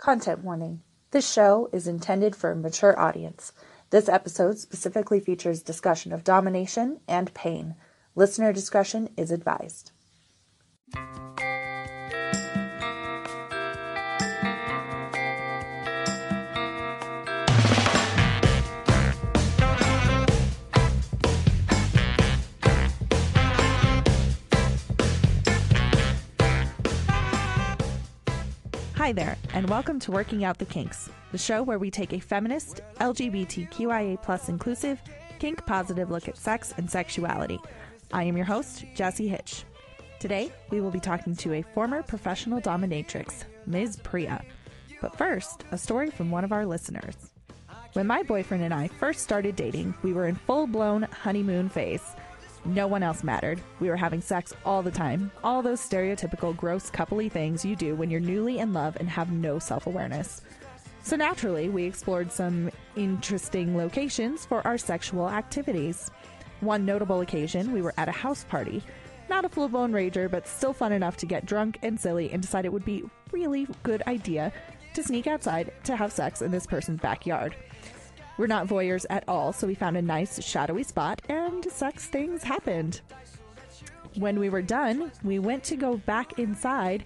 Content warning. This show is intended for a mature audience. This episode specifically features discussion of domination and pain. Listener discretion is advised. Hi there, and welcome to Working Out the Kinks, the show where we take a feminist, LGBTQIA plus inclusive, kink positive look at sex and sexuality. I am your host, Jesse Hitch. Today, we will be talking to a former professional dominatrix, Ms. Priya. But first, a story from one of our listeners. When my boyfriend and I first started dating, we were in full blown honeymoon phase. No one else mattered. We were having sex all the time. All those stereotypical gross coupley things you do when you're newly in love and have no self awareness. So naturally, we explored some interesting locations for our sexual activities. One notable occasion, we were at a house party. Not a full blown rager, but still fun enough to get drunk and silly and decide it would be really good idea to sneak outside to have sex in this person's backyard. We're not voyeurs at all, so we found a nice shadowy spot and sex things happened. When we were done, we went to go back inside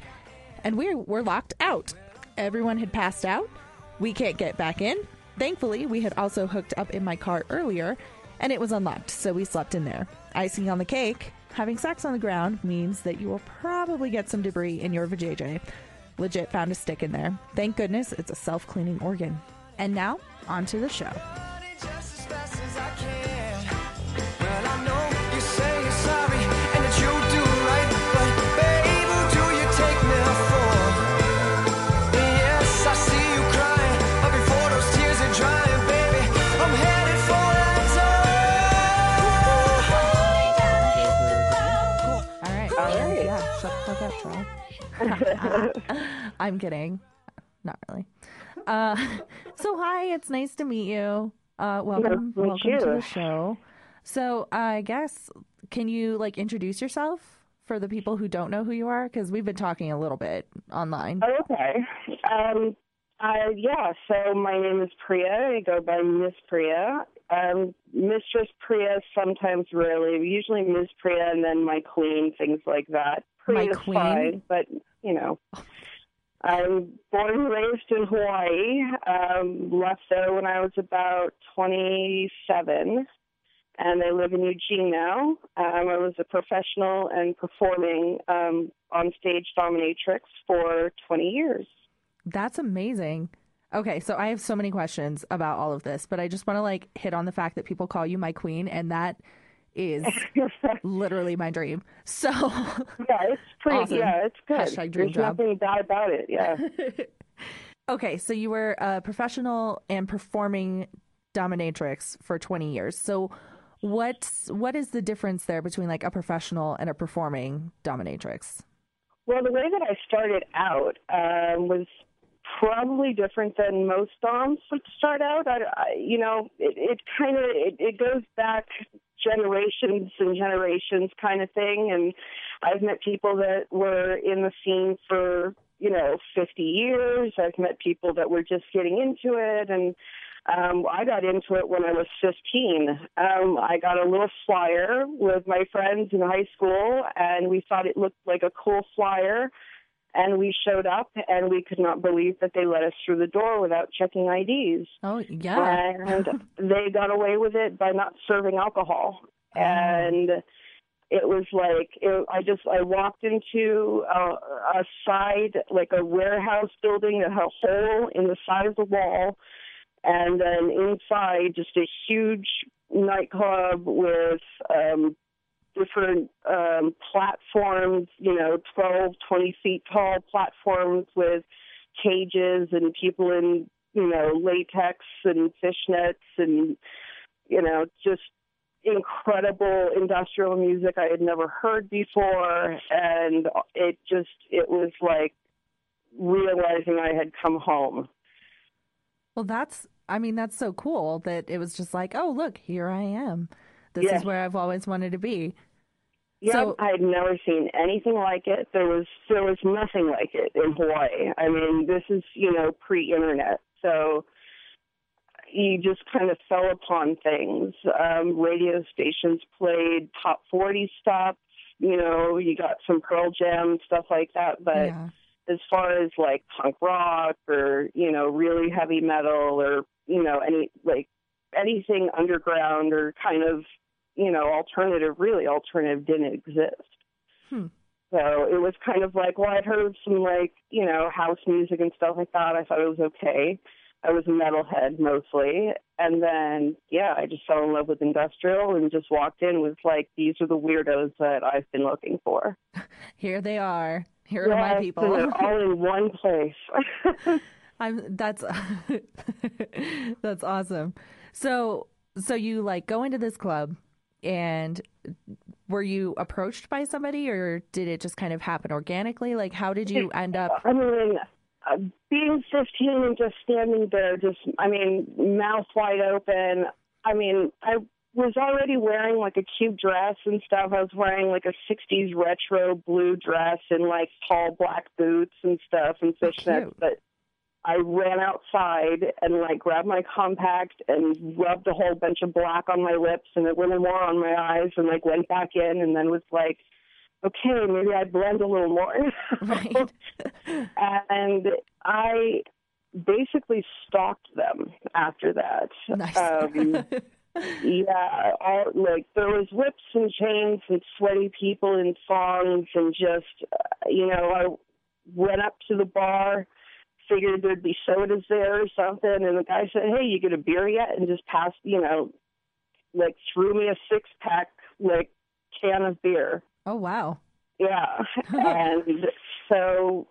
and we were locked out. Everyone had passed out. We can't get back in. Thankfully, we had also hooked up in my car earlier and it was unlocked, so we slept in there. Icing on the cake, having sex on the ground means that you will probably get some debris in your vajayjay. Legit found a stick in there. Thank goodness it's a self cleaning organ. And now, on to the show. All right. All right. Yeah, shut up, Troll. I'm kidding. Not really. Uh, so hi, it's nice to meet you. Uh, welcome, Nice to meet welcome to the show. So I guess can you like introduce yourself for the people who don't know who you are? Because we've been talking a little bit online. Okay. Um, uh, yeah, so my name is Priya. I go by Miss Priya. Um, Mistress Priya, sometimes rarely, usually Miss Priya and then my queen, things like that. My queen? fine, but, you know. I'm born and raised in Hawaii. Um, left there when I was about 27, and I live in Eugene now. Um, I was a professional and performing um, on stage dominatrix for 20 years. That's amazing. Okay, so I have so many questions about all of this, but I just want to like hit on the fact that people call you my queen, and that is literally my dream. So Yeah, it's pretty. Awesome. Yeah, it's good. Hashtag dream There's job. nothing bad about it. Yeah. Okay, so you were a professional and performing dominatrix for 20 years. So what's what is the difference there between like a professional and a performing dominatrix? well, the way that I started out um, was probably different than most doms would start out. I, I you know, it, it kind of it, it goes back generations and generations kind of thing. And I've met people that were in the scene for you know 50 years. I've met people that were just getting into it and. Um, I got into it when I was 15. Um, I got a little flyer with my friends in high school, and we thought it looked like a cool flyer. And we showed up, and we could not believe that they let us through the door without checking IDs. Oh, yeah. And they got away with it by not serving alcohol. And it was like it, I just I walked into a, a side like a warehouse building that had a hole in the side of the wall, and then inside just a huge nightclub with um, different um, platforms, you know, 12, 20 feet tall platforms with cages and people in, you know, latex and fishnets and, you know, just incredible industrial music I had never heard before. And it just, it was like realizing I had come home. Well, that's I mean, that's so cool that it was just like, "Oh, look, here I am. This Yeah. is where I've always wanted to be." Yeah, So- I had never seen anything like it. There was there was nothing like it in Hawaii. I mean, this is you know pre-internet, so you just kind of fell upon things. Um, radio stations played top forty stuff. You know, you got some Pearl Jam stuff like that, but yeah. as far as like punk rock or you know really heavy metal or you know any like anything underground or kind of you know alternative really alternative didn't exist Hmm. so it was kind of like well i'd heard some like you know house music and stuff like that i thought it was okay i was a metalhead mostly and then yeah i just fell in love with industrial and just walked in with like these are the weirdos that i've been looking for Here they are. Here are my people. all in one place I'm that's that's awesome. So so you like go into this club and were you approached by somebody or did it just kind of happen organically? Like how did you end up I mean, uh, being 15 and just standing there, just, I mean, mouth wide open. I mean, I was already wearing like a cute dress and stuff. I was wearing like a 60s retro blue dress and like tall black boots and stuff and fishnets. But I ran outside and like grabbed my compact and rubbed a whole bunch of black on my lips and a little more on my eyes and like went back in and then was like, okay, maybe I blend a little more. right? and I basically stalked them after that. nice. Um, yeah, all, like there was whips and chains and sweaty people in thongs, and just uh, you know, I went up to the bar, figured there'd be sodas there or something, and the guy said, "Hey, you get a beer yet?" and just passed, you know, like threw me a six pack like can of beer. oh wow. Yeah. and so,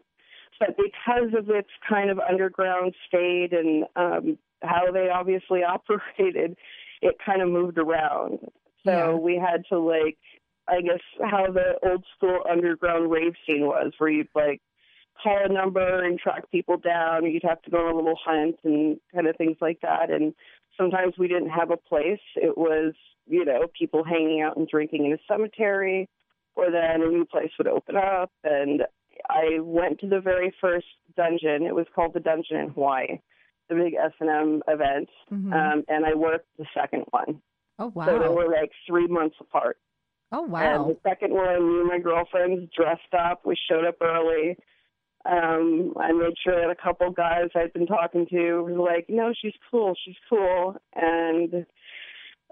but because of its kind of underground state and um, how they obviously operated, it kind of moved around. So Yeah. we had to like, I guess how the old school underground rave scene was, where you'd like call a number and track people down. You'd have to go on a little hunt and kind of things like that. And sometimes we didn't have a place. It was, you know, people hanging out and drinking in a cemetery or then a new place would open up and I went to the very first dungeon. It was called the Dungeon in Hawaii, the big S and M event, Mhm. um, and I worked the second one. oh wow. So they were like three months apart. Oh wow. And the second one, me and my girlfriends dressed up. We showed up early. Um, I made sure that a couple guys I'd been talking to were like, "No, she's cool. She's cool." And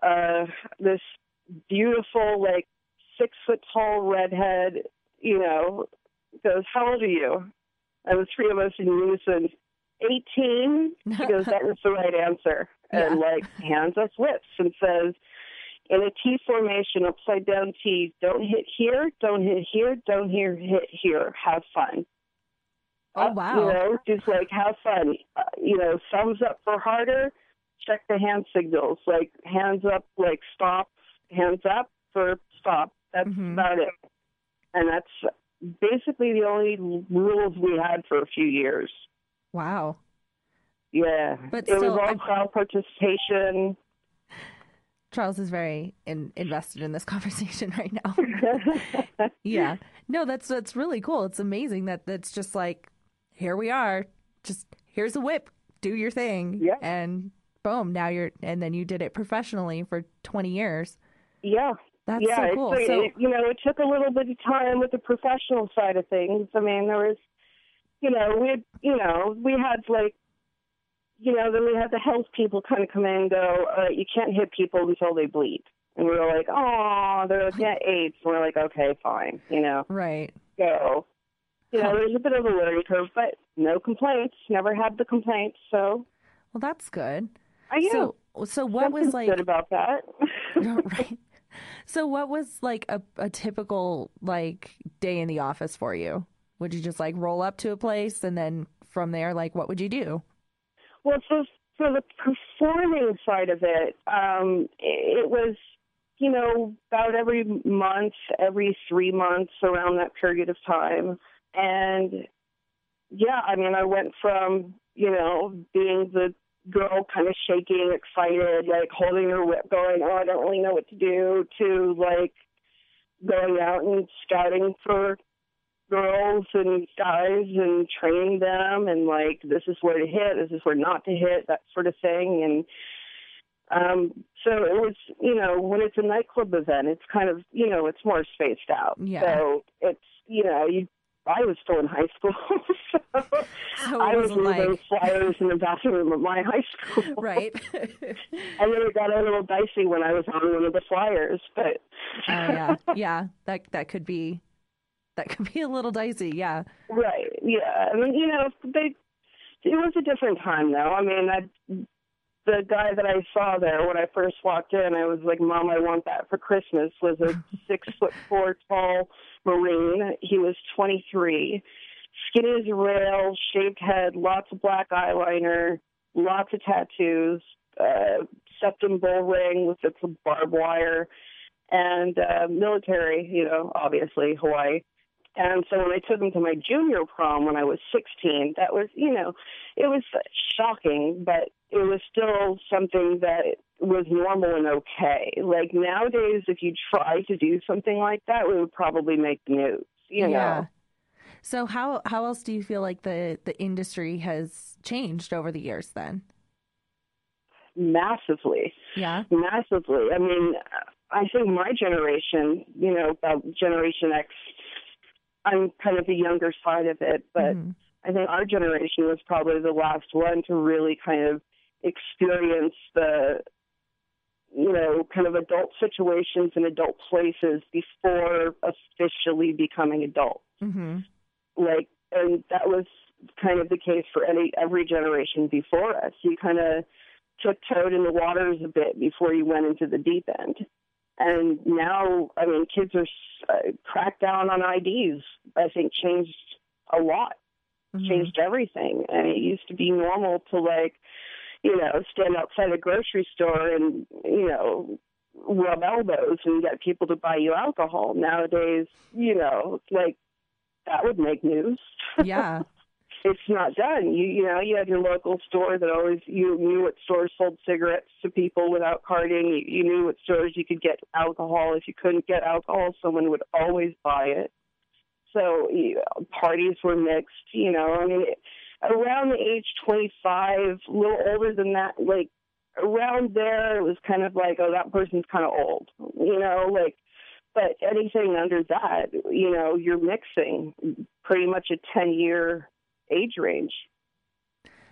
uh, this beautiful, like six foot tall redhead, you know, goes, "How old are you?" And the three of us in unison, eighteen. She goes, "That was the right answer." And Yeah. like hands us whips and says, in a T formation, upside down T, don't hit here, don't hit here, don't here, hit here. Have fun. Oh Uh, wow. You know, just like have fun. Uh, you know, thumbs up for harder. Check the hand signals, like hands up, like stop, hands up for stop. That's Mhm. about it. And that's basically the only rules we had for a few years. Wow. Yeah, But it still, was all I'm- crowd participation. Charles is very in, invested in this conversation right now. yeah. No, that's that's really cool. It's amazing that that's just like here we are. Just here's a whip. Do your thing. Yeah. And boom, now you're and then you did it professionally for 20 years. yeah, That's yeah, so cool. It's, so it, you know, it took a little bit of time with the professional side of things. I mean, there was, you know, we had, you know, we had like, you know, then we had the health people kind of come in and go, uh, you can't hit people until they bleed. And we were like, oh, they're like, yeah, AIDS. And we're like, okay, fine, you know, right. go. You know, Huh. there's a bit of a learning curve, but no complaints. Never had the complaints. So, Well, that's good. I So so what was like good about that? right. So what was like a, a typical like day in the office for you? Would you just like roll up to a place and then from there like what would you do? Well, for for the performing side of it, um, it was, you know, about every month, every three months, around that period of time, and yeah, I mean, I went from you know being the girl kind of shaking, excited, like holding her whip, going, "Oh, I don't really know what to do," to like, going out and scouting for girls and guys and training them and like this is where to hit, this is where not to hit, that sort of thing. And um so it was you know, when it's a nightclub event it's kind of you know, it's more spaced out. Yeah. So it's you know, you I was still in high school, so, So I was like flyers in the bathroom of my high school. right. And then it got a little dicey when I was on one of the flyers, but Oh yeah, yeah. That that could be that could be a little dicey. Yeah. right, yeah. I mean, you know, they it was a different time though. I mean, I the guy that I saw there when I first walked in, I was like, "Mom, I want that for Christmas." Was a six foot four tall Marine. He was 23, skinny as a rail, shaved head, lots of black eyeliner, lots of tattoos, uh, septum bull ring with its barbed wire, and uh, military. You know, obviously Hawaii. And so when I took him to my junior prom when I was 16, that was, you know, it was shocking, but it was still something that was normal and okay. Like nowadays, if you try to do something like that, we would probably make news, you yeah. know. So how how else do you feel like the the industry has changed over the years then? Massively, Yeah. massively. I mean, I think my generation, you know, about Generation X, I'm kind of the younger side of it, but Mhm. I think our generation was probably the last one to really kind of experience the, you know, kind of adult situations and adult places before officially becoming adult. Mhm. Like, and that was kind of the case for any every generation before us. You kind of took tiptoed in the waters a bit before you went into the deep end. And now, I mean, kids are uh, cracked down on IDs. I think changed a lot Mhm. changed everything. And it used to be normal to like, you know, stand outside a grocery store and, you know, rub elbows and get people to buy you alcohol. Nowadays, you know, like that would make news. Yeah. it's not done. You you know, you had your local store that always you knew what stores sold cigarettes to people without carding. You, you knew what stores you could get alcohol. If you couldn't get alcohol, someone would always buy it. So you know, parties were mixed. You know, I mean, around the age 25, a little older than that, like around there, it was kind of like, oh, that person's kind of old. You know, like. But anything under that, you know, you're mixing pretty much a 10 year age range.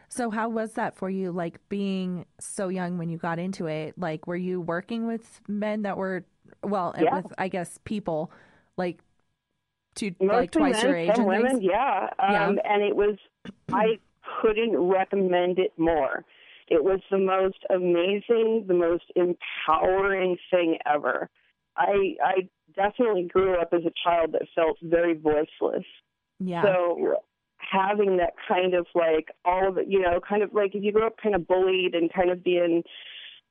So how was that for you like being so young when you got into it? Like were you working with men that were well, Yeah. with I guess people like to Mostly like twice men, your age some and women, things? yeah. Um, And it was, I couldn't recommend it more. It was the most amazing, the most empowering thing ever. I I definitely grew up as a child that felt very voiceless. Yeah. So having that kind of like all of it, you know, kind of like if you grew up kind of bullied and kind of being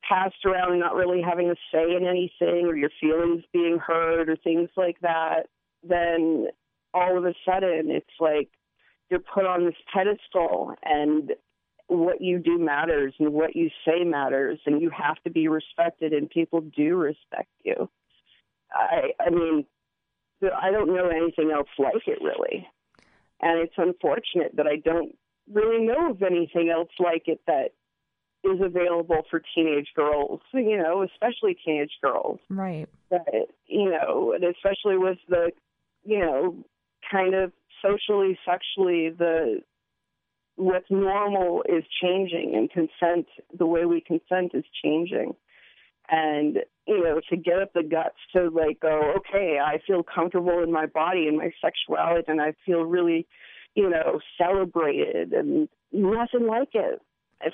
passed around and not really having a say in anything or your feelings being heard or things like that, then all of a sudden it's like you're put on this pedestal and what you do matters and what you say matters and you have to be respected and people do respect you. I I mean I don't know anything else like it really. And it's unfortunate that I don't really know of anything else like it that is available for teenage girls, you know, especially teenage girls. right. But, you know, and especially with the, you know, kind of socially, sexually, the what's normal is changing and consent, the way we consent is changing. And, you know, to get up the guts to like go, okay, I feel comfortable in my body and my sexuality and I feel really, you know, celebrated and nothing like it.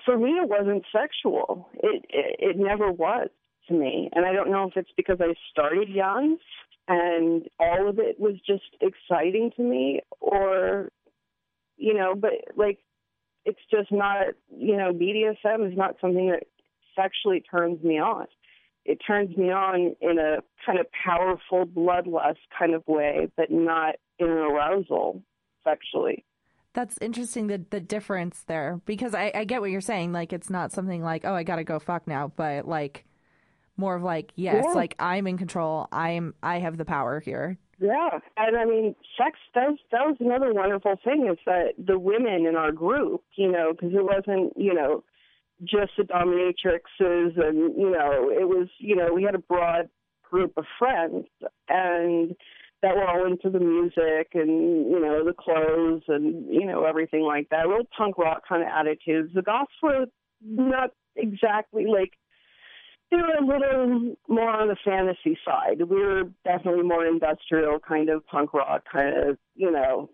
For me, it wasn't sexual. It, it, it never was to me. And I don't know if it's because I started young and all of it was just exciting to me or, you know, but like, it's just not, you know, BDSM is not something that sexually turns me on. It turns me on in a kind of powerful bloodlust kind of way, but not in an arousal sexually. That's interesting the the difference there because I, I get what you're saying. Like it's not something like, oh I gotta go fuck now, but like More of like, yes, Yeah. like I'm in control. I'm I have the power here. Yeah, and I mean, sex. That was, that was another wonderful thing is that the women in our group, you know, because it wasn't, you know, just the dominatrixes, and you know, it was, you know, we had a broad group of friends, and that were all into the music and you know the clothes and you know everything like that. Real punk rock kind of attitudes. The goths were not exactly like they were a little more on the fantasy side. We were definitely more industrial kind of punk rock, kind of, you know,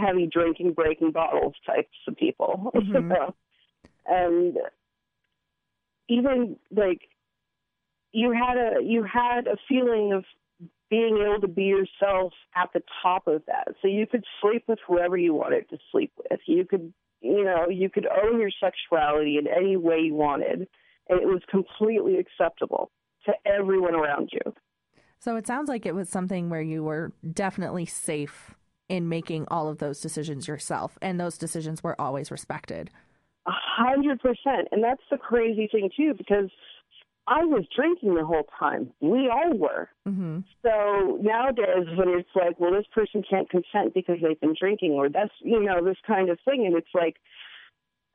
heavy drinking, breaking bottles types of people. Mhm. and even like you had a you had a feeling of being able to be yourself at the top of that. So you could sleep with whoever you wanted to sleep with. You could you know, you could own your sexuality in any way you wanted and it was completely acceptable to everyone around you. So it sounds like it was something where you were definitely safe in making all of those decisions yourself, and those decisions were always respected. A hundred percent. And that's the crazy thing too, because I was drinking the whole time. We all were. hmm So nowadays when it's like, well, this person can't consent because they've been drinking or that's you know, this kind of thing and it's like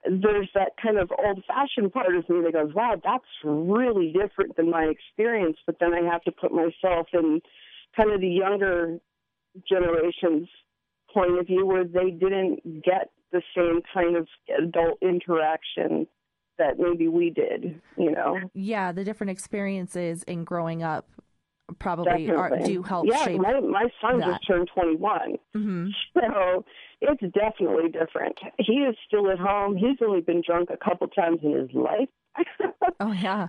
there's that kind of old fashioned part of me that goes, Wow, that's really different than my experience but then I have to put myself in kind of the younger generation's point of view where they didn't get the same kind of adult interaction that maybe we did, you know. Yeah, the different experiences in growing up probably are, do help yeah, shape. my my son that. just turned twenty one. hmm So it's definitely different. He is still at home. He's only been drunk a couple times in his life. Oh yeah,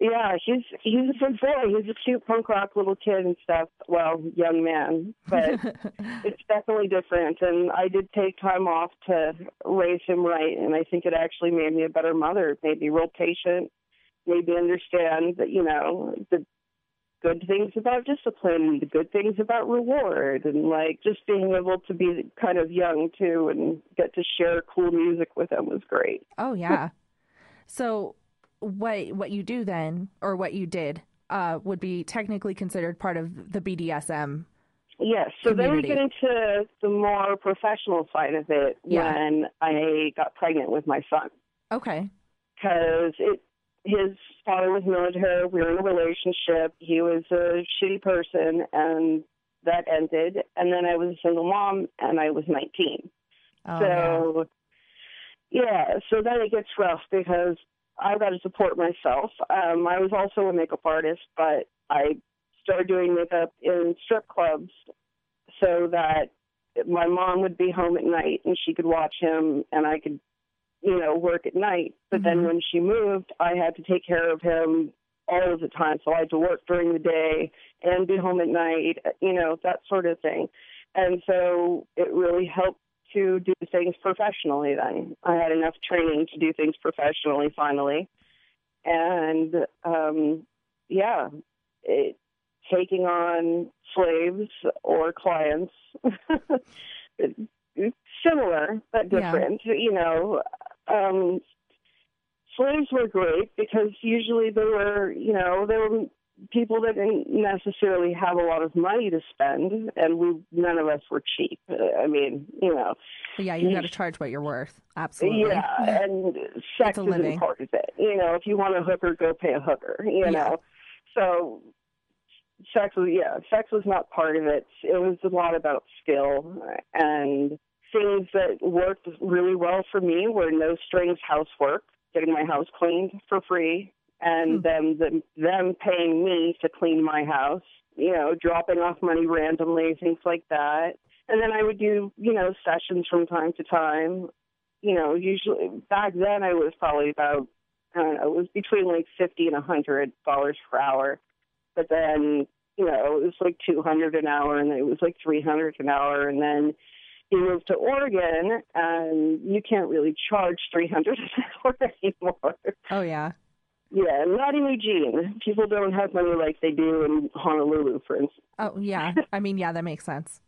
yeah, he's he's a good boy. He's a cute punk rock little kid and stuff. Well, young man, but it's definitely different. And I did take time off to raise him right, and I think it actually made me a better mother. It made me real patient. Made me understand that you know the good things about discipline, and the good things about reward, and like just being able to be kind of young too and get to share cool music with him was great. oh yeah. So what what you do then, or what you did, uh, would be technically considered part of the BDSM. Yes. So then we get into the more professional side of it Yeah. when I got pregnant with my son Okay. because it his father was military. We were in a relationship. He was a shitty person, and that ended. And then I was a single mom, and I was 19. Oh, yeah. so yeah. so then it gets rough because I've got to support myself. Um, I was also a makeup artist, but I started doing makeup in strip clubs so that my mom would be home at night and she could watch him and I could, you know, work at night. But then Mhm. when she moved, I had to take care of him all of the time. So I had to work during the day and be home at night, you know, that sort of thing. And so it really helped to do things professionally then. I had enough training to do things professionally finally. And um yeah, it taking on slaves or clients similar but Yeah. different, you know. Um slaves were great because usually they were, you know, they were people that didn't necessarily have a lot of money to spend, and we none of us were cheap. Uh, I mean, you know, yeah, you got to charge what you're worth. Absolutely. yeah, and sex a isn't living. part of it. You know, if you want a hooker, go pay a hooker. You Yeah. know, so sex was yeah, sex was not part of it. It was a lot about skill and things that worked really well for me were no strings housework, getting my house cleaned for free, and Hmm. them them them paying me to clean my house. You know, dropping off money randomly, things like that. And then I would do, you know, sessions from time to time. You know, usually back then I was probably about I don't know, it was between like fifty and a hundred dollars per hour. But then, you know, it was like two hundred an hour and then it was like three hundred an hour and then you moved to Oregon and you can't really charge three hundred an hour anymore. Oh yeah. Yeah, not in Eugene. People don't have money like they do in Honolulu, for instance. Oh yeah. I mean, yeah, that makes sense.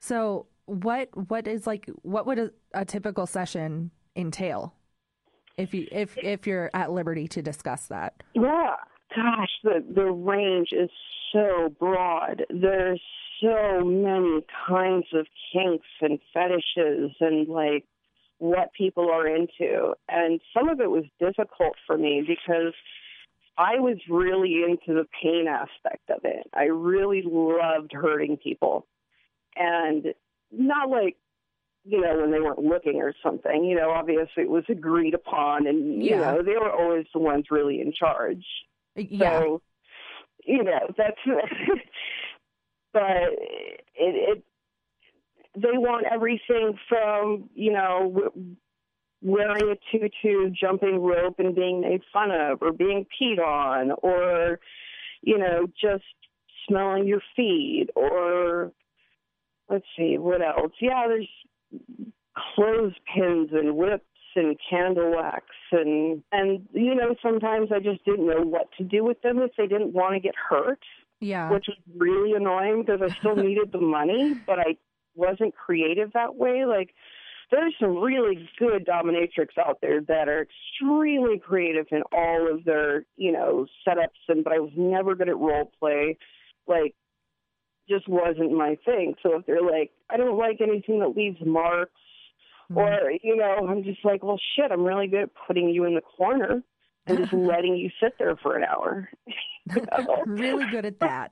So what what is like what would a, a typical session entail? if you if if you're at liberty to discuss that. Yeah, gosh, the the range is so broad. There's so many kinds of kinks and fetishes and like what people are into. And some of it was difficult for me because I was really into the pain aspect of it. I really loved hurting people. And not like, you know, when they weren't looking or something, you know, obviously it was agreed upon and, you Yeah. know, they were always the ones really in charge. Yeah. So, you know, that's, but it, it, they want everything from, you know, wearing a tutu, jumping rope and being made fun of or being peed on or, you know, just smelling your feet or, let's see, what else? Yeah, there's clothespins and whips and candle wax and and you know sometimes I just didn't know what to do with them if they didn't want to get hurt yeah. which was really annoying because I still needed the money, but I wasn't creative that way. Like, there's some really good dominatrix out there that are extremely creative in all of their, you know, setups. And but I was never good at role play. Like, just wasn't my thing. So if they're like, I don't like anything that leaves marks, Mm-hmm. or you know, I'm just like, well, shit, I'm really good at putting you in the corner and just letting you sit there for an hour. You know? really good at that.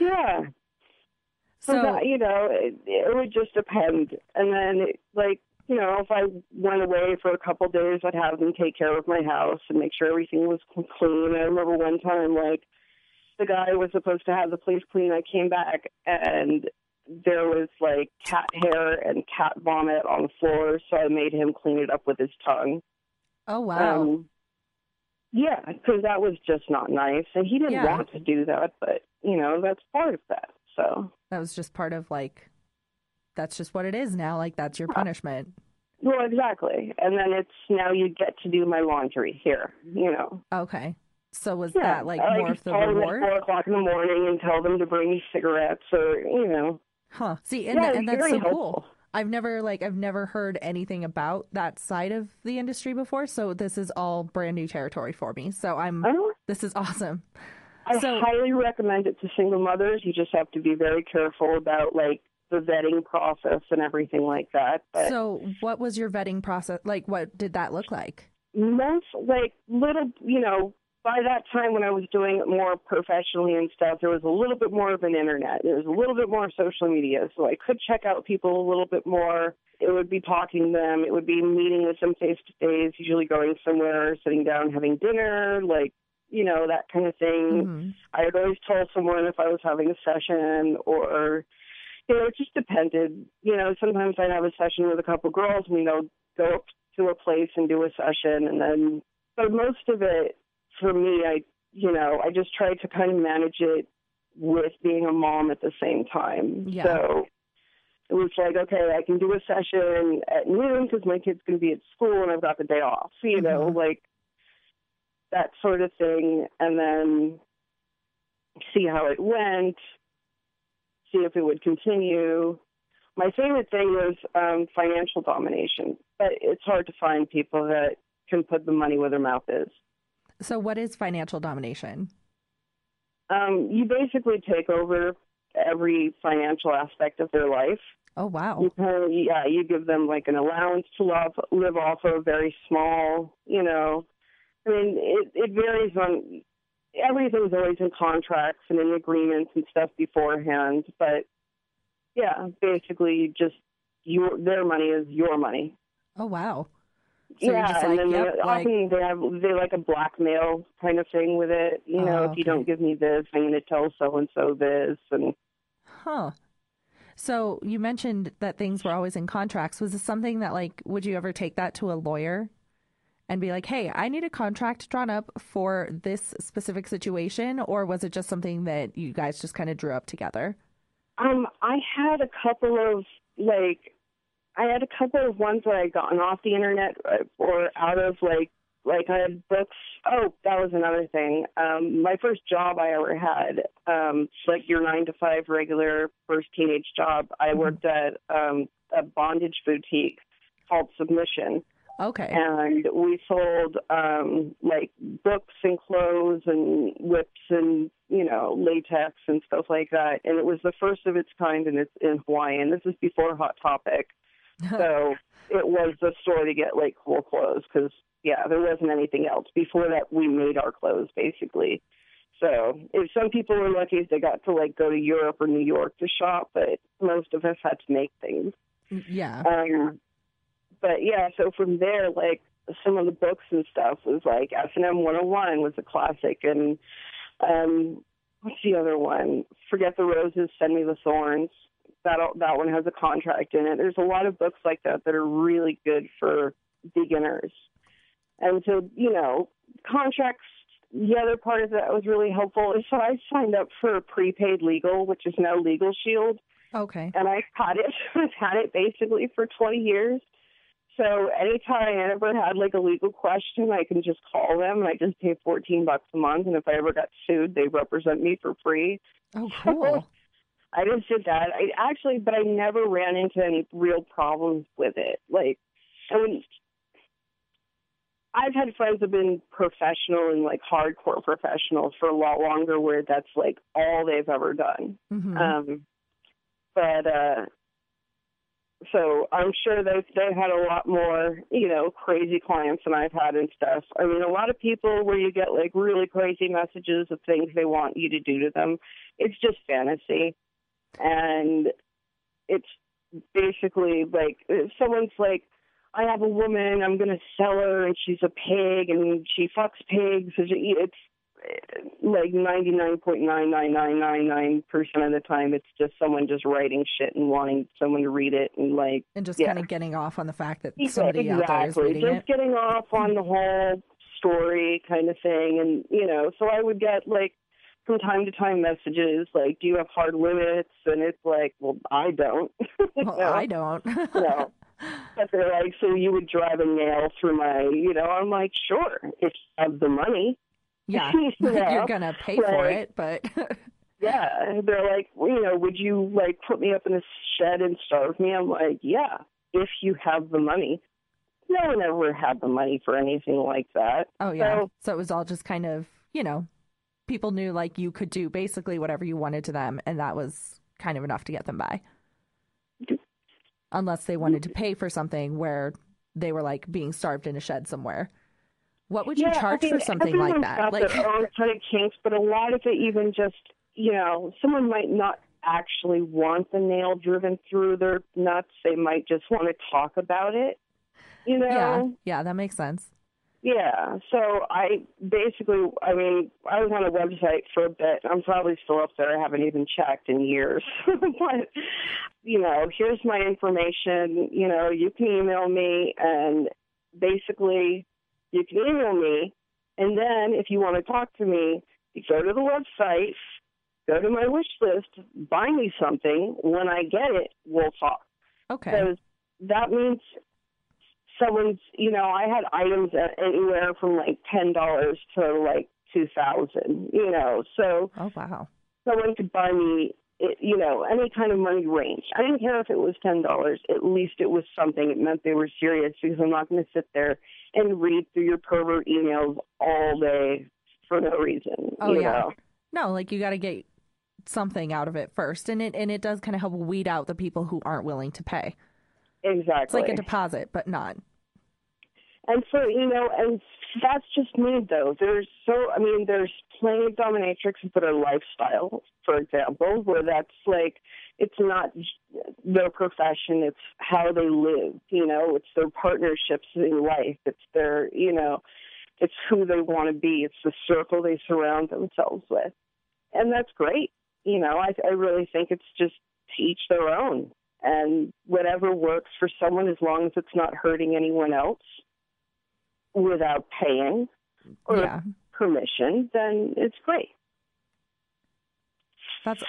Yeah. So, so that, you know, it, it would just depend. And then, it, like, you know, if I went away for a couple of days, I'd have them take care of my house and make sure everything was clean. I remember one time, like, the guy was supposed to have the place clean. I came back and there was like cat hair and cat vomit on the floor, so I made him clean it up with his tongue. oh wow. Um, yeah, because that was just not nice, and he didn't Yeah. want to do that, but you know that's part of that. So, that was just part of like that's just what it is now. Like that's your punishment. well, exactly. And then it's now you get to do my laundry here. You know, Okay. So was yeah. that like I more of the them at four o'clock in the morning and tell them to bring me cigarettes, or you know, Huh. See, and, yeah, that, and that's so helpful. cool. I've never like I've never heard anything about that side of the industry before, so this is all brand new territory for me. So I'm this is awesome. I So- highly recommend it to single mothers. You just have to be very careful about like the vetting process and everything like that. But So what was your vetting process like? What did that look like? most like little, you know, by that time when I was doing it more professionally and stuff, there was a little bit more of an internet. There was a little bit more social media, so I could check out people a little bit more. It would be talking to them. It would be meeting with them face to face, usually going somewhere, sitting down, having dinner, like you know that kind of thing. Mhm. I would always tell someone if I was having a session or you know, it just depended. You know, sometimes I'd have a session with a couple girls and you know, go up to a place and do a session and then but most of it for me I you know, I just tried to kind of manage it with being a mom at the same time. Yeah. So it was like, okay, I can do a session at noon because my kid's going to be at school and I've got the day off. You know, Mhm. like that sort of thing, and then see how it went, see if it would continue. My favorite thing was um, financial domination, but it's hard to find people that can put the money where their mouth is. So what is financial domination? Um, you basically take over every financial aspect of their life. Oh wow. You kind of, yeah, you give them like an allowance to live, live off of, very small, you know. I mean, it, it varies on, everything's always in contracts and in agreements and stuff beforehand, but yeah, basically you just, your, their money is your money. Oh wow. So yeah, just and then yep, they- like- often they have, they like a blackmail kind of thing with it. You know, Oh, if you don't give me this, I'm going to tell so-and-so this, and Huh. So you mentioned that things were always in contracts. Was this something that like would you ever take that to a lawyer and be like, "Hey, I need a contract drawn up for this specific situation," or was it just something that you guys just kind of drew up together? Um, I had a couple of like, I had a couple of ones that I'd gotten off the internet uh, or out of like, like I had books. Oh, that was another thing. Um, my first job I ever had, um, like your nine to five regular first teenage job. I Mhm. worked at um, a bondage boutique called Submission, Okay. And we sold um like books and clothes and whips and you know latex and stuff like that. And it was the first of its kind in its in Hawaii. And this is before Hot Topic, so it was the store to get like cool clothes because yeah, there wasn't anything else. Before that, we made our clothes basically. So if some people were lucky if they got to like go to Europe or New York to shop, but most of us had to make things. yeah. Um, but yeah, so from there, like some of the books and stuff was like S and M 101 was a classic, and um, what's the other one? Forget the Roses, Send Me the Thorns. That that one has a contract in it. There's a lot of books like that that are really good for beginners. And so, you know, contracts, the other part of that was really helpful. is So I signed up for prepaid legal, which is now Legal Shield. Okay. And I've had it, I've had it basically for 20 years. So anytime I ever had like a legal question, I can just call them and I just pay 14 bucks a month. And if I ever got sued, they represent me for free. Oh, cool. I just did that. I actually, but I never ran into any real problems with it. Like, I mean, I've had friends who've been professional and like hardcore professionals for a lot longer, where that's like all they've ever done. Mhm. Um, but uh, so I'm sure they've they've had a lot more, you know, crazy clients than I've had and stuff. I mean, a lot of people where you get like really crazy messages of things they want you to do to them. It's just fantasy, and it's basically like if someone's like. I have a woman. I'm going to sell her, and she's a pig, and she fucks pigs. It's like 99.99999% of the time it's just someone just writing shit and wanting someone to read it and like and just yeah. kind of getting off on the fact that somebody out there is exactly reading just it. getting off on the whole story kind of thing and you know so i would get like from time to time messages like do you have hard limits and it's like well i don't Well, know? I don't. no but they're like so you would drive a nail through my you know i'm like sure if you have the money yeah. You going to pay for it, but Yeah, they're like, well, you know, would you like put me up in a shed and starve me? I'm like, yeah, if you have the money. No one ever had the money for anything like that. oh yeah. So- So it was all just kind of, you know, people knew like you could do basically whatever you wanted to them and that was kind of enough to get them by. Unless they wanted to pay for something where they were like being starved in a shed somewhere. What would you yeah, charge I mean, for something like that? Got Like their own kind of kinks, but a lot of it even just, you know, someone might not actually want the nail driven through their nuts. They might just want to talk about it. You know? Yeah, yeah, that makes sense. Yeah. So I basically, I mean, I was on a website for a bit. I'm probably still up there. I haven't even checked in years. but, you know, here's my information. You know, you can email me and basically you can email me. And then if you want to talk to me, you go to the website, go to my wish list, buy me something. When I get it, we'll talk Okay. because that means someone's you know i had items at anywhere from like ten dollars to like two thousand you know so Oh wow. someone could buy me it, you know any kind of money range i didn't care if it was ten dollars at least it was something it meant they were serious because i'm not going to sit there and read through your pervert emails all day for no reason Oh, you yeah. know No, like you got to get something out of it first, and it and it does kind of help weed out the people who aren't willing to pay. Exactly It's like a deposit, but not. And so, you know, and that's just me though. There's so, I mean, there's plenty of dominatrixes that are lifestyle, for example, where that's like, it's not their profession, it's how they live, you know, it's their partnerships in life, it's their, you know, it's who they want to be, it's the circle they surround themselves with. And that's great. You know, I, I really think it's just to each their own. And whatever works for someone, as long as it's not hurting anyone else without paying or yeah, permission, then it's great. that's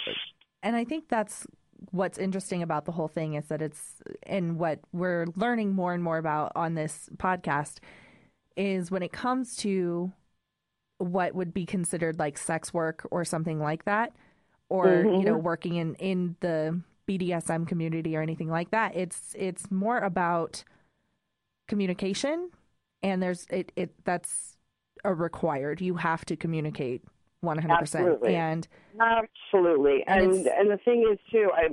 and I think that's what's interesting about the whole thing is that it's and what we're learning more and more about on this podcast is when it comes to what would be considered like sex work or something like that or Mhm. you know working in in the BDSM community or anything like that it's it's more about communication and there's it, it that's a required. You have to communicate 100%. Absolutely. And Absolutely. And And and the thing is too, I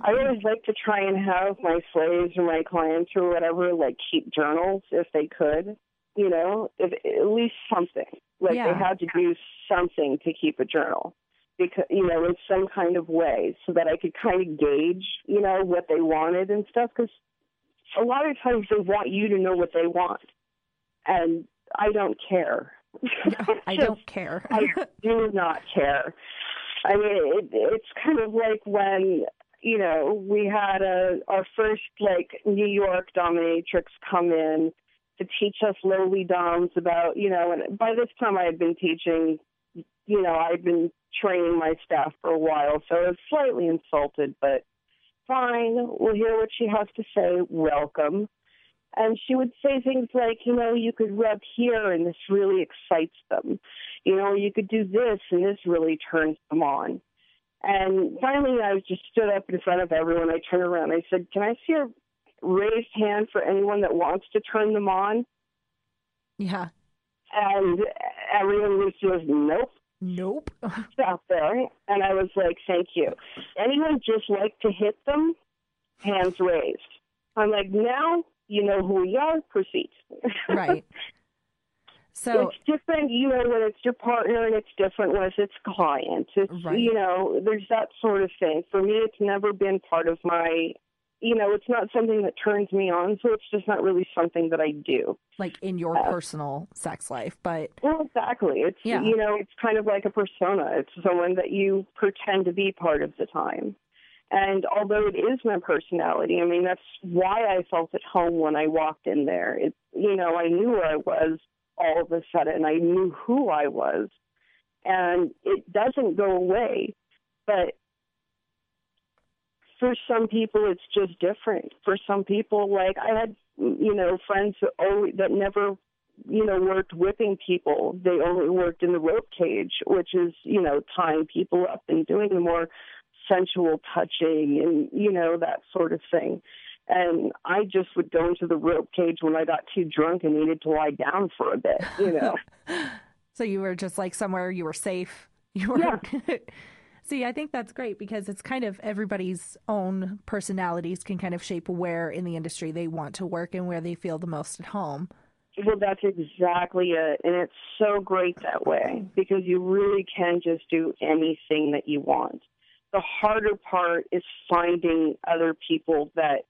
I always like to try and have my slaves or my clients or whatever like keep journals if they could. You know, if at least something. Like Yeah. they had to do something to keep a journal. Because you know, in some kind of way, so that I could kind of gauge, you know, what they wanted and stuff. Because a lot of times they want you to know what they want, and I don't care. I don't care. I do not care. I mean, it, it's kind of like when you know we had a our first like New York dominatrix come in to teach us lowly doms about you know, and by this time I had been teaching, you know, I'd been training my staff for a while, so I was slightly insulted, but fine, we'll hear what she has to say. Welcome. And she would say things like, you know, you could rub here and this really excites them. You know, you could do this and this really turns them on. And finally, I just stood up in front of everyone. I turned around. I said, Can I see a raised hand for anyone that wants to turn them on? yeah. And everyone was just, Nope, Nope. out there. And I was like, Thank you. Anyone just like to hit them? Hands raised. I'm like, Now you know who we are. Proceed. right. So it's different, you know, when it's your partner, and it's different when it's its client. It's Right. you know, there's that sort of thing. For me, it's never been part of my, you know, it's not something that turns me on, so it's just not really something that I do. like in your Uh, personal sex life, but Well, exactly. It's Yeah. you know, it's kind of like a persona. It's someone that you pretend to be part of the time. And although it is my personality, I mean, that's why I felt at home when I walked in there. It, you know, I knew where I was all of a sudden. I knew who I was. And it doesn't go away. But for some people, it's just different. For some people, like I had, you know, friends that, always, that never you know, worked whipping people. They only worked in the rope cage, which is, you know, tying people up and doing the more sensual touching and, you know, that sort of thing. And I just would go into the rope cage when I got too drunk and needed to lie down for a bit, you know. so you were just like somewhere you were safe. You were Yeah. See, I think that's great because it's kind of everybody's own personalities can kind of shape where in the industry they want to work and where they feel the most at home. Well, that's exactly it. And it's so great that way because you really can just do anything that you want. The harder part is finding other people that,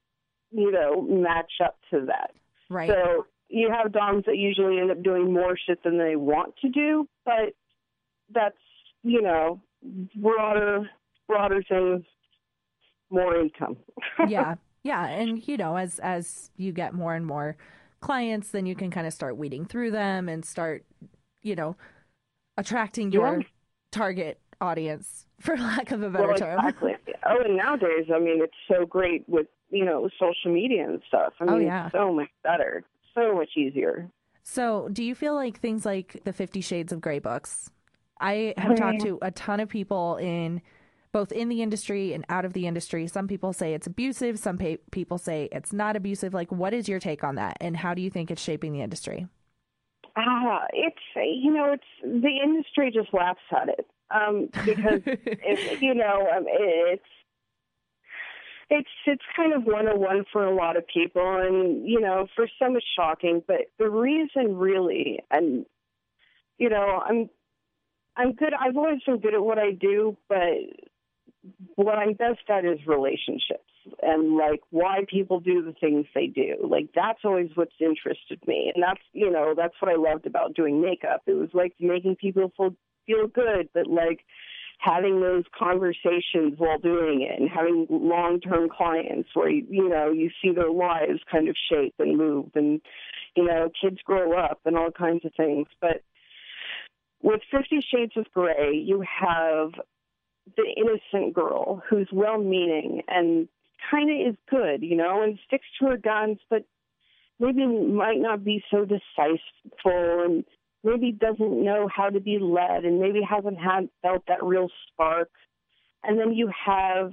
you know, match up to that. Right. So you have dogs that usually end up doing more shit than they want to do, but that's, you know, broader, broader things, more income. yeah. Yeah, and you know, as as you get more and more clients, then you can kind of start weeding through them and start, you know, attracting your Yeah. target audience, for lack of a better well, term. exactly. Oh, and nowadays, I mean, it's so great with, you know, social media and stuff. I oh, mean, Oh, yeah. it's so much better, so much easier. So, do you feel like things like the Fifty Shades of Grey books? I have talked to a ton of people in both in the industry and out of the industry. Some people say it's abusive, some pa- people say it's not abusive. Like, what is your take on that, and how do you think it's shaping the industry? Ah, it's you know, it's the industry just laughs at it um, because it's you know, um, it's it's it's kind of one on one for a lot of people, and you know, for some it's shocking. But the reason, really, and you know, I'm I'm good. I've always been good at what I do, but what I'm best at is relationships and like why people do the things they do. Like that's always what's interested me, and that's you know that's what I loved about doing makeup. It was like making people feel feel good, but like having those conversations while doing it and having long term clients where you, you know you see their lives kind of shape and move and you know kids grow up and all kinds of things but with 50 shades of Grey you have the innocent girl who's well meaning and kind of is good you know and sticks to her guns but maybe might not be so decisive and maybe doesn't know how to be led and maybe hasn't had felt that real spark. And then you have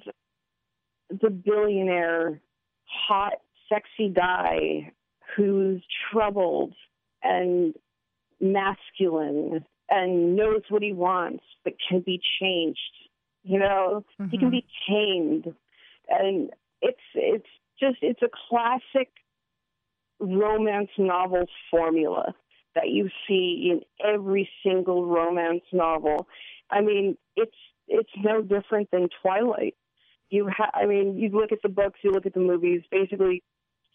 the billionaire, hot, sexy guy who's troubled and masculine and knows what he wants but can be changed. You know, mm-hmm. he can mm-hmm. be tamed. And it's it's just it's a classic romance novel formula that you see in every single romance novel. I mean, it's it's no different than Twilight. You ha- I mean, you look at the books, you look at the movies, basically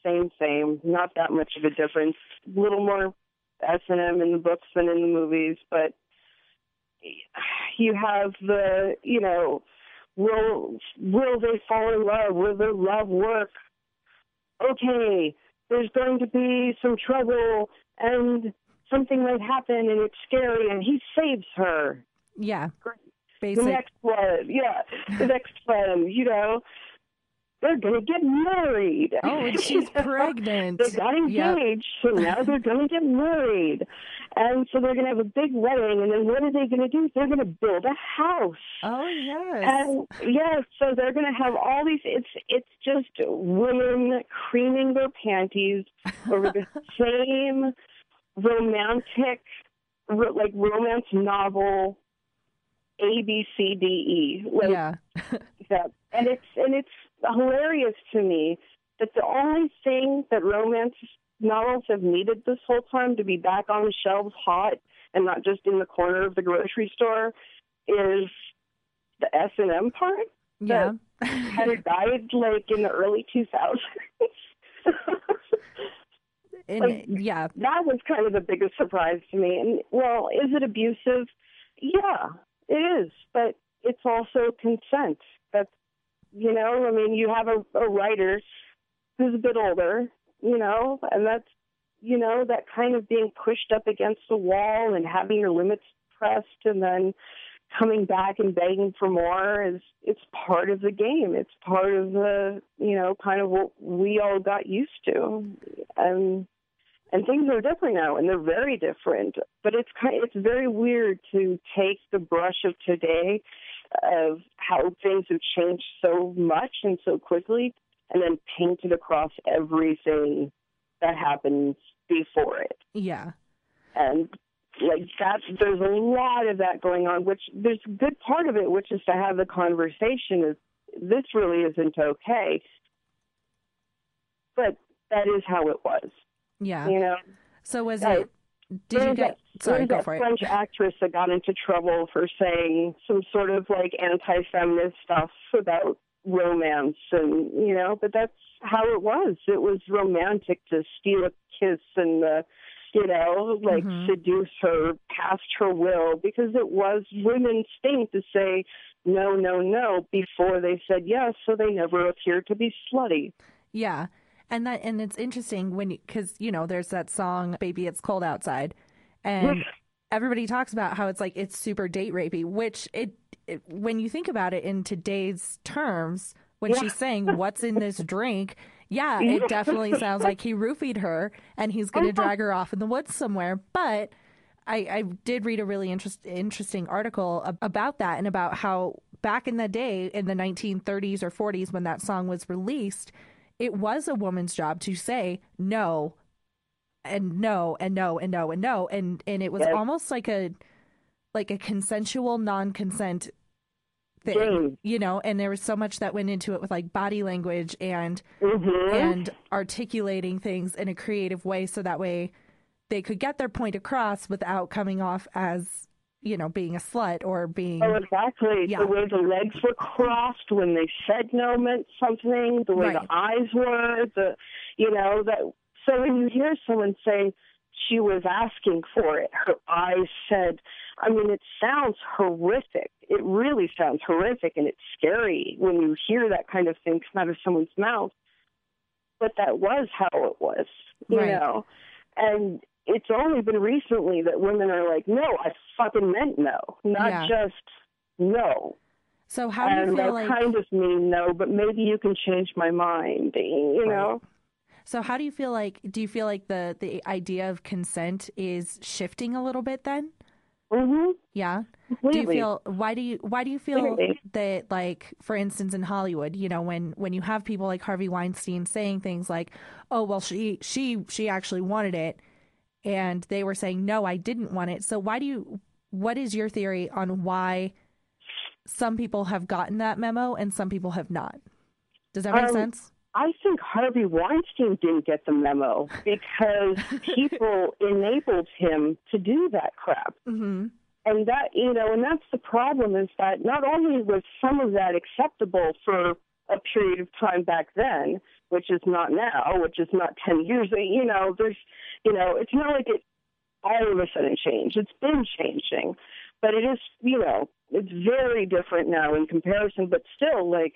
same same, not that much of a difference. A little more S and M in the books than in the movies, but you have the you know will will they fall in love? Will their love work? Okay, there's going to be some trouble and something might happen and it's scary and he saves her. Yeah. Basic. The next one, yeah, the next one, you know, they're going to get married. Oh, and she's pregnant. they got engaged, yep. so now they're going to get married. And so they're going to have a big wedding, and then what are they going to do? They're going to build a house. Oh yes. And yes, so they're going to have all these. It's it's just women creaming their panties over the same romantic, like romance novel a B C D E. Like, yeah. yeah. And it's and it's hilarious to me that the only thing that romance novels have needed this whole time to be back on the shelves hot and not just in the corner of the grocery store is the S and M part. Yeah. had it died like in the early two thousands. like, yeah. That was kind of the biggest surprise to me. And well, is it abusive? Yeah, it is, but it's also consent. That's you know, I mean, you have a, a writer who's a bit older, you know, and that's you know that kind of being pushed up against the wall and having your limits pressed, and then coming back and begging for more is it's part of the game. It's part of the you know kind of what we all got used to, and and things are different now, and they're very different. But it's kind, of, it's very weird to take the brush of today, of how things have changed so much and so quickly, and then painted across everything that happens before it. Yeah, and like that, there's a lot of that going on. Which there's a good part of it, which is to have the conversation. Is this really isn't okay? But that is how it was. Yeah. You know. So was it? Did you get? That, sorry, go for it. French actress that got into trouble for saying some sort of like anti-feminist stuff about romance, and you know, but that's how it was. It was romantic to steal a kiss and. Uh, you know, like mm-hmm. seduce her past her will because it was women's thing to say no, no, no before they said yes, so they never appeared to be slutty. Yeah and that and it's interesting when because you know there's that song "Baby It's Cold Outside," and everybody talks about how it's like it's super date rapey, which it, it when you think about it in today's terms, when yeah. she's saying "What's in this drink." Yeah, it definitely sounds like he roofied her and he's going to uh-huh. drag her off in the woods somewhere. But I, I did read a really interest, interesting article about that and about how back in the day, in the 1930s or 40s, when that song was released, it was a woman's job to say no and no and no and no and no and and it was yes. almost like a like a consensual non-consent thing mm. you know and there was so much that went into it with like body language and mm-hmm. and articulating things in a creative way so that way they could get their point across without coming off as you know, being a slut or being. Oh, exactly. Yeah. The way the legs were crossed when they said no meant something. The way right. the eyes were. The, you know, that. So when you hear someone say she was asking for it, her eyes said. I mean, it sounds horrific. It really sounds horrific, and it's scary when you hear that kind of thing come out of someone's mouth. But that was how it was, you right. know. And it's only been recently that women are like, no, I fucking meant no, not yeah. just no. So how do you and feel like? kind of mean no, but maybe you can change my mind. You right. know. So how do you feel like? Do you feel like the the idea of consent is shifting a little bit then? Mm-hmm. Yeah. Completely. Do you feel why do you why do you feel that like for instance in Hollywood, you know, when when you have people like Harvey Weinstein saying things like, "Oh, well she she she actually wanted it," and they were saying, "No, I didn't want it." So why do you what is your theory on why some people have gotten that memo and some people have not? Does that make Um, sense? I think Harvey Weinstein didn't get the memo because people enabled him to do that crap. Mhm. And that, you know, and that's the problem is that not only was some of that acceptable for a period of time back then, which is not now, which is not 10 years, you know, there's, you know, it's not like it all of a sudden changed. It's been changing, but it is, you know, it's very different now in comparison, but still, like,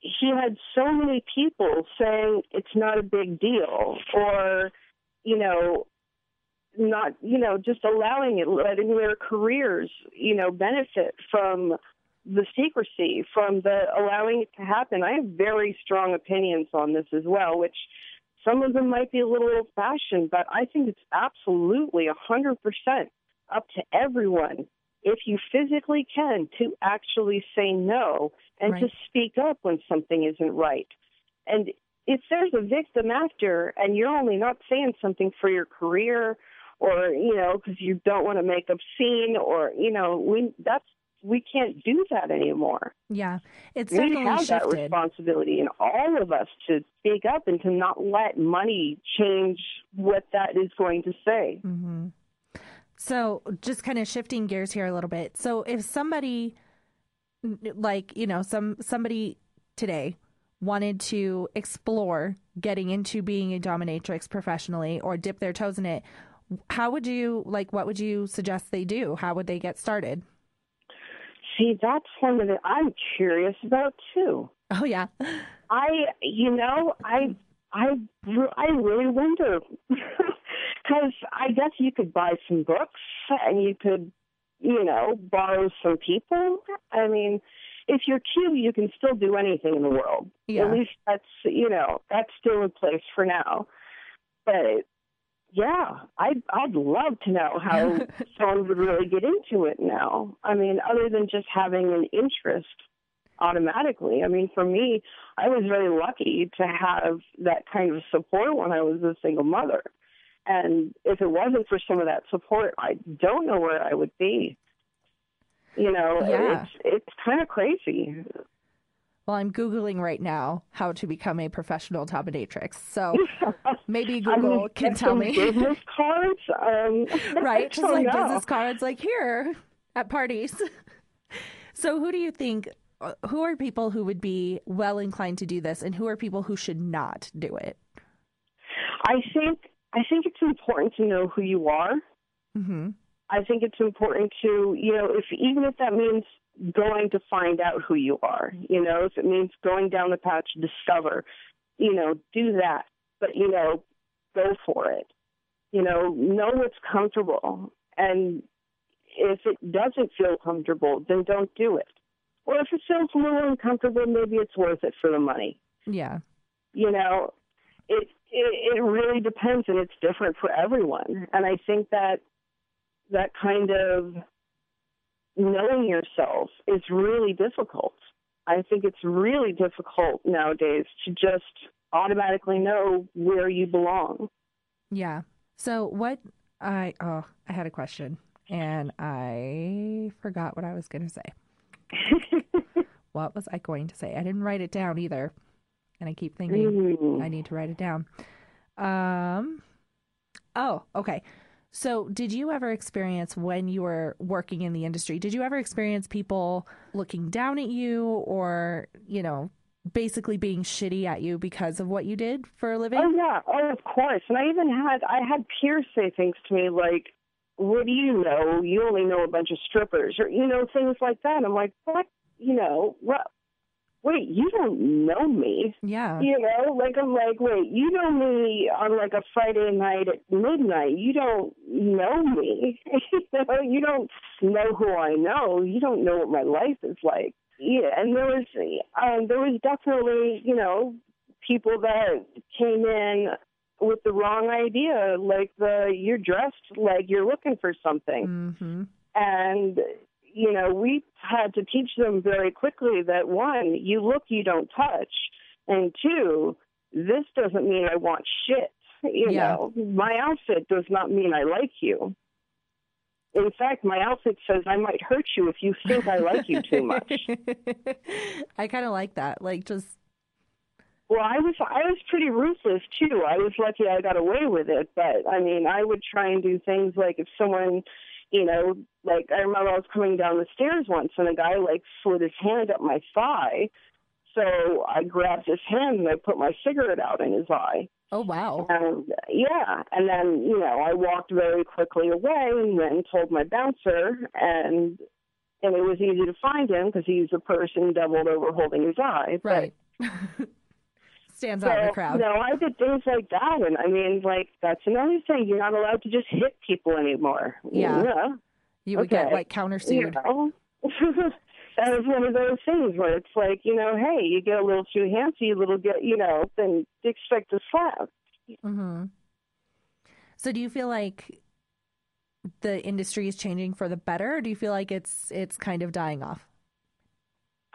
he had so many people saying it's not a big deal or, you know, not, you know, just allowing it, letting their careers, you know, benefit from the secrecy, from the allowing it to happen. I have very strong opinions on this as well, which some of them might be a little old fashioned, but I think it's absolutely a hundred percent up to everyone if you physically can to actually say no and to speak up when something isn't right. And if there's a victim after and you're only not saying something for your career or, you know, because you don't want to make obscene or, you know, we that's we can't do that anymore. Yeah. It's We definitely have that responsibility in all of us to speak up and to not let money change what that is going to say. hmm So, just kind of shifting gears here a little bit. So, if somebody, like you know, some somebody today wanted to explore getting into being a dominatrix professionally or dip their toes in it, how would you like? What would you suggest they do? How would they get started? See, that's one of the I'm curious about too. Oh yeah, I, you know, I, I, I really wonder because I guess you could buy some books and you could, you know, borrow some people. I mean, if you're cute, you can still do anything in the world. Yeah. At least that's, you know, that's still in place for now. But yeah, I'd I'd love to know how someone would really get into it now. I mean, other than just having an interest automatically. I mean, for me, I was very lucky to have that kind of support when I was a single mother. And if it wasn't for some of that support, I don't know where I would be. You know, Yeah. it's it's kind of crazy. Well, I'm googling right now how to become a professional dominatrix. So maybe Google can tell me. business cards. Um, right? Just like know. business cards, like here at parties. so, who do you think? uh, Who are people who would be well inclined to do this, and who are people who should not do it? I think I think it's important to know who you are. hmm I think it's important to, you know, if even if that means going to find out who you are, you know, if it means going down the path to discover, you know, do that. But, you know, go for it. You know, know what's comfortable. And if it doesn't feel comfortable, then don't do it. Or if it feels a little uncomfortable, maybe it's worth it for the money Yeah, you know it, it it really depends and it's different for everyone and i think that that kind of knowing yourself is really difficult i think it's really difficult nowadays to just automatically know where you belong yeah. So, what I oh, I had a question, and I forgot what I was going to say. what was I going to say? I didn't write it down either, and I keep thinking. Mm. I need to write it down. Um, oh, okay. So, did you ever experience when you were working in the industry? Did you ever experience people looking down at you, or you know, basically being shitty at you because of what you did for a living? Oh yeah, oh of course. And I even had I had peers say things to me like, "What do you know? You only know a bunch of strippers," or you know things like that. I'm like, "What? You know what? Wait, you don't know me." Yeah, You know, like I'm like, wait, you know me on like a Friday night at midnight. You don't know me. you know, you don't know who I know. You don't know what my life is like. Yeah, and there was, um, there was definitely, you know, people that came in with the wrong idea, like the you're dressed like you're looking for something. Mm-hmm. And you know, we had to teach them very quickly that one, you look, you don't touch, and two, this doesn't mean I want shit. You Yeah. know, my outfit does not mean I like you. In fact, my outfit says I might hurt you if you think I like you too much. I kind of like that. Like just Well, I was I was pretty ruthless too. I was lucky I got away with it, but I mean, I would try and do things like if someone, you know, like I remember I was coming down the stairs once and a guy like slid his hand up my thigh. So I grabbed his hand and I put my cigarette out in his eye. oh wow. And yeah, and then, you know, I walked very quickly away and then told my bouncer and and it was easy to find him because he's a person doubled over holding his eye. But Stands out in the so, crowd. You know, I did things like that, and I mean, like that's another thing. You're not allowed to just hit people anymore. Yeah. Yeah. you would get okay. like You countersued. know? that is one of those things where it's like, you know, hey, you get a little too handsy, a little get, you know, then expect a slap. Mm-hmm. So do you feel like the industry is changing for the better, or do you feel like it's it's kind of dying off?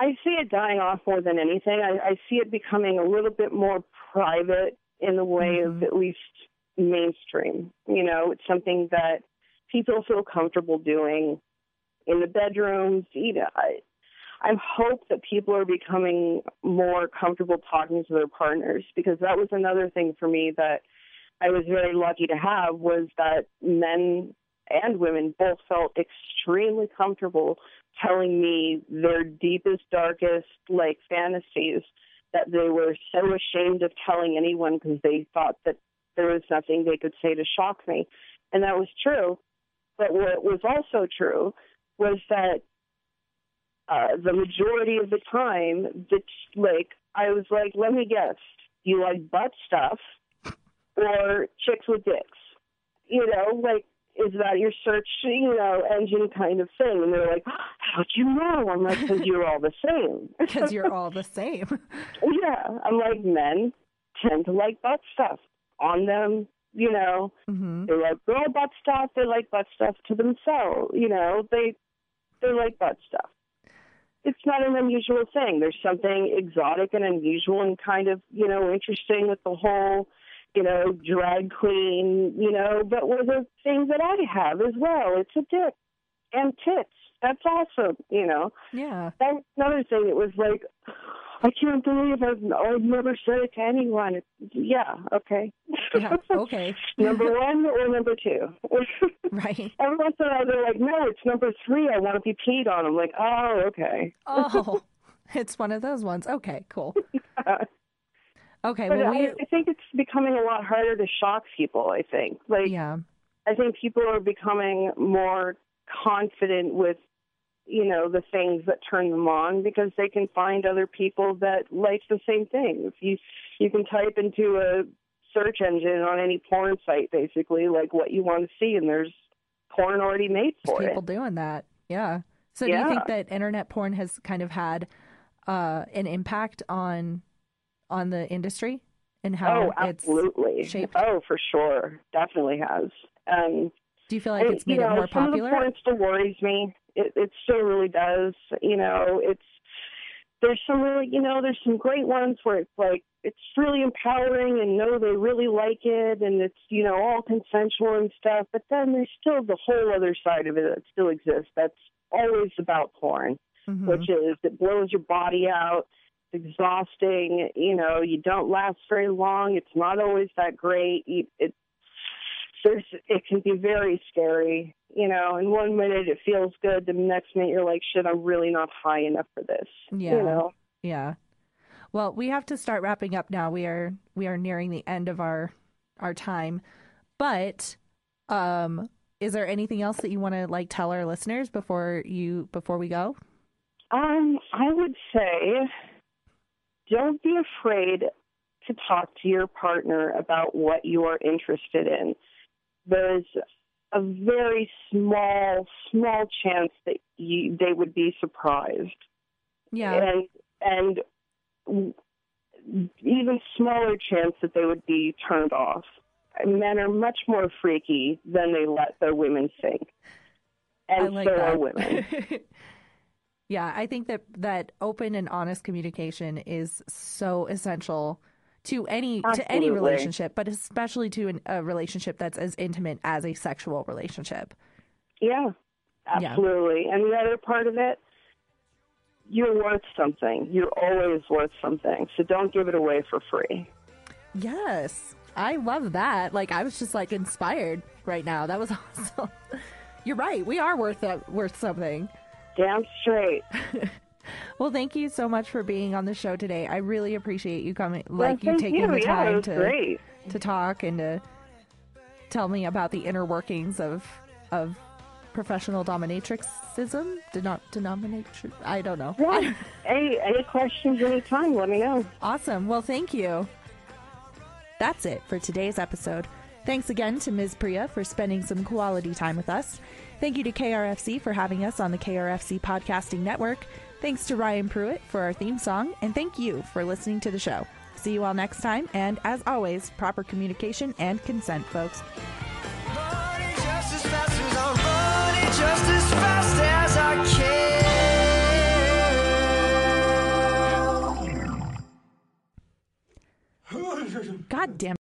I see it dying off more than anything. I, I see it becoming a little bit more private in the way of Mhm. at least mainstream. You know, it's something that people feel comfortable doing in the bedrooms. You know, I, I hope that people are becoming more comfortable talking to their partners because that was another thing for me that I was very lucky to have was that men and women both felt extremely comfortable telling me their deepest, darkest, like fantasies that they were so ashamed of telling anyone because they thought that there was nothing they could say to shock me. And that was true. But what was also true was that uh, the majority of the time, the like, I was like, let me guess, you like butt stuff or chicks with dicks? You know, like, is that your search, you know, engine kind of thing? And they're like, how'd you know? I'm like, because you're all the same. Because you're all the same. yeah, I'm like, men tend to like butt stuff on them. You know, hmm they like girl butt stuff. They like butt stuff to themselves. You know, they they like butt stuff. It's not an unusual thing. There's something exotic and unusual and kind of you know interesting with the whole you know drag queen. You know, but with the thing that I have as well, it's a dick and tits. That's awesome. You know, Yeah. that's another thing. It was like, I can't believe I've, I've never said it to anyone. It's, yeah, okay. Yeah. Okay. number one or number two? Right. Every once in a while, they're like, no, it's number three. I want to be peed on. I'm like, oh, okay. Oh, it's one of those ones. Okay. Cool. Okay. But Well, we. I, I think it's becoming a lot harder to shock people, I think. Like, Yeah. I think people are becoming more confident with, you know, the things that turn them on because they can find other people that like the same things. You you can type into a search engine on any porn site basically like what you want to see and there's porn already made There's for people it. doing that. Yeah. So do you think that internet porn has kind of had uh, an impact on on the industry and how Oh, it's absolutely. shaped? Oh, for sure. Definitely has. Um do you feel like And, it's made you know, it more some popular? Of the porn still worries me. It, it still really does. You know, it's there's some really, you know, there's some great ones where it's like it's really empowering and know they really like it and it's you know all consensual and stuff. But then there's still the whole other side of it that still exists. That's always about porn, Mhm. which is it blows your body out. Exhausting. You know, you don't last very long. It's not always that great. You- It there's it can be very scary. You know, in one minute it feels good, the next minute you're like, shit, I'm really not high enough for this. Yeah. You know. Yeah. Well, we have to start wrapping up now. We are we are nearing the end of our our time. But um is there anything else that you want to like tell our listeners before you before we go? Um, I would say don't be afraid to talk to your partner about what you are interested in. There's a very small, small chance that you, they would be surprised. Yeah. and and even smaller chance that they would be turned off. Men are much more freaky than they let their women think, and like so that. are women. yeah, I think that that open and honest communication is so essential to any to any relationship, but especially to an, a relationship that's as intimate as a sexual relationship. Yeah, Yeah. absolutely. And the other part of it, you're worth something. You're always worth something. So don't give it away for free. Yes, I love that. Like I was just like inspired right now. That was awesome. You're right. We are worth that, worth something. Damn straight. Well, thank you so much for being on the show today. I really appreciate you coming, Well, like you taking you. the Yeah, time to great. to talk and to tell me about the inner workings of of professional dominatrixism. Denom- denominatrix. I don't know. Yeah. any questions any questions anytime, let me know. Awesome. Well, thank you. That's it for today's episode. Thanks again to Ms. Priya for spending some quality time with us. Thank you to KRFC for having us on the KRFC Podcasting Network. Thanks to Ryan Pruitt for our theme song, and thank you for listening to the show. See you all next time, and as always, proper communication and consent, folks. Running just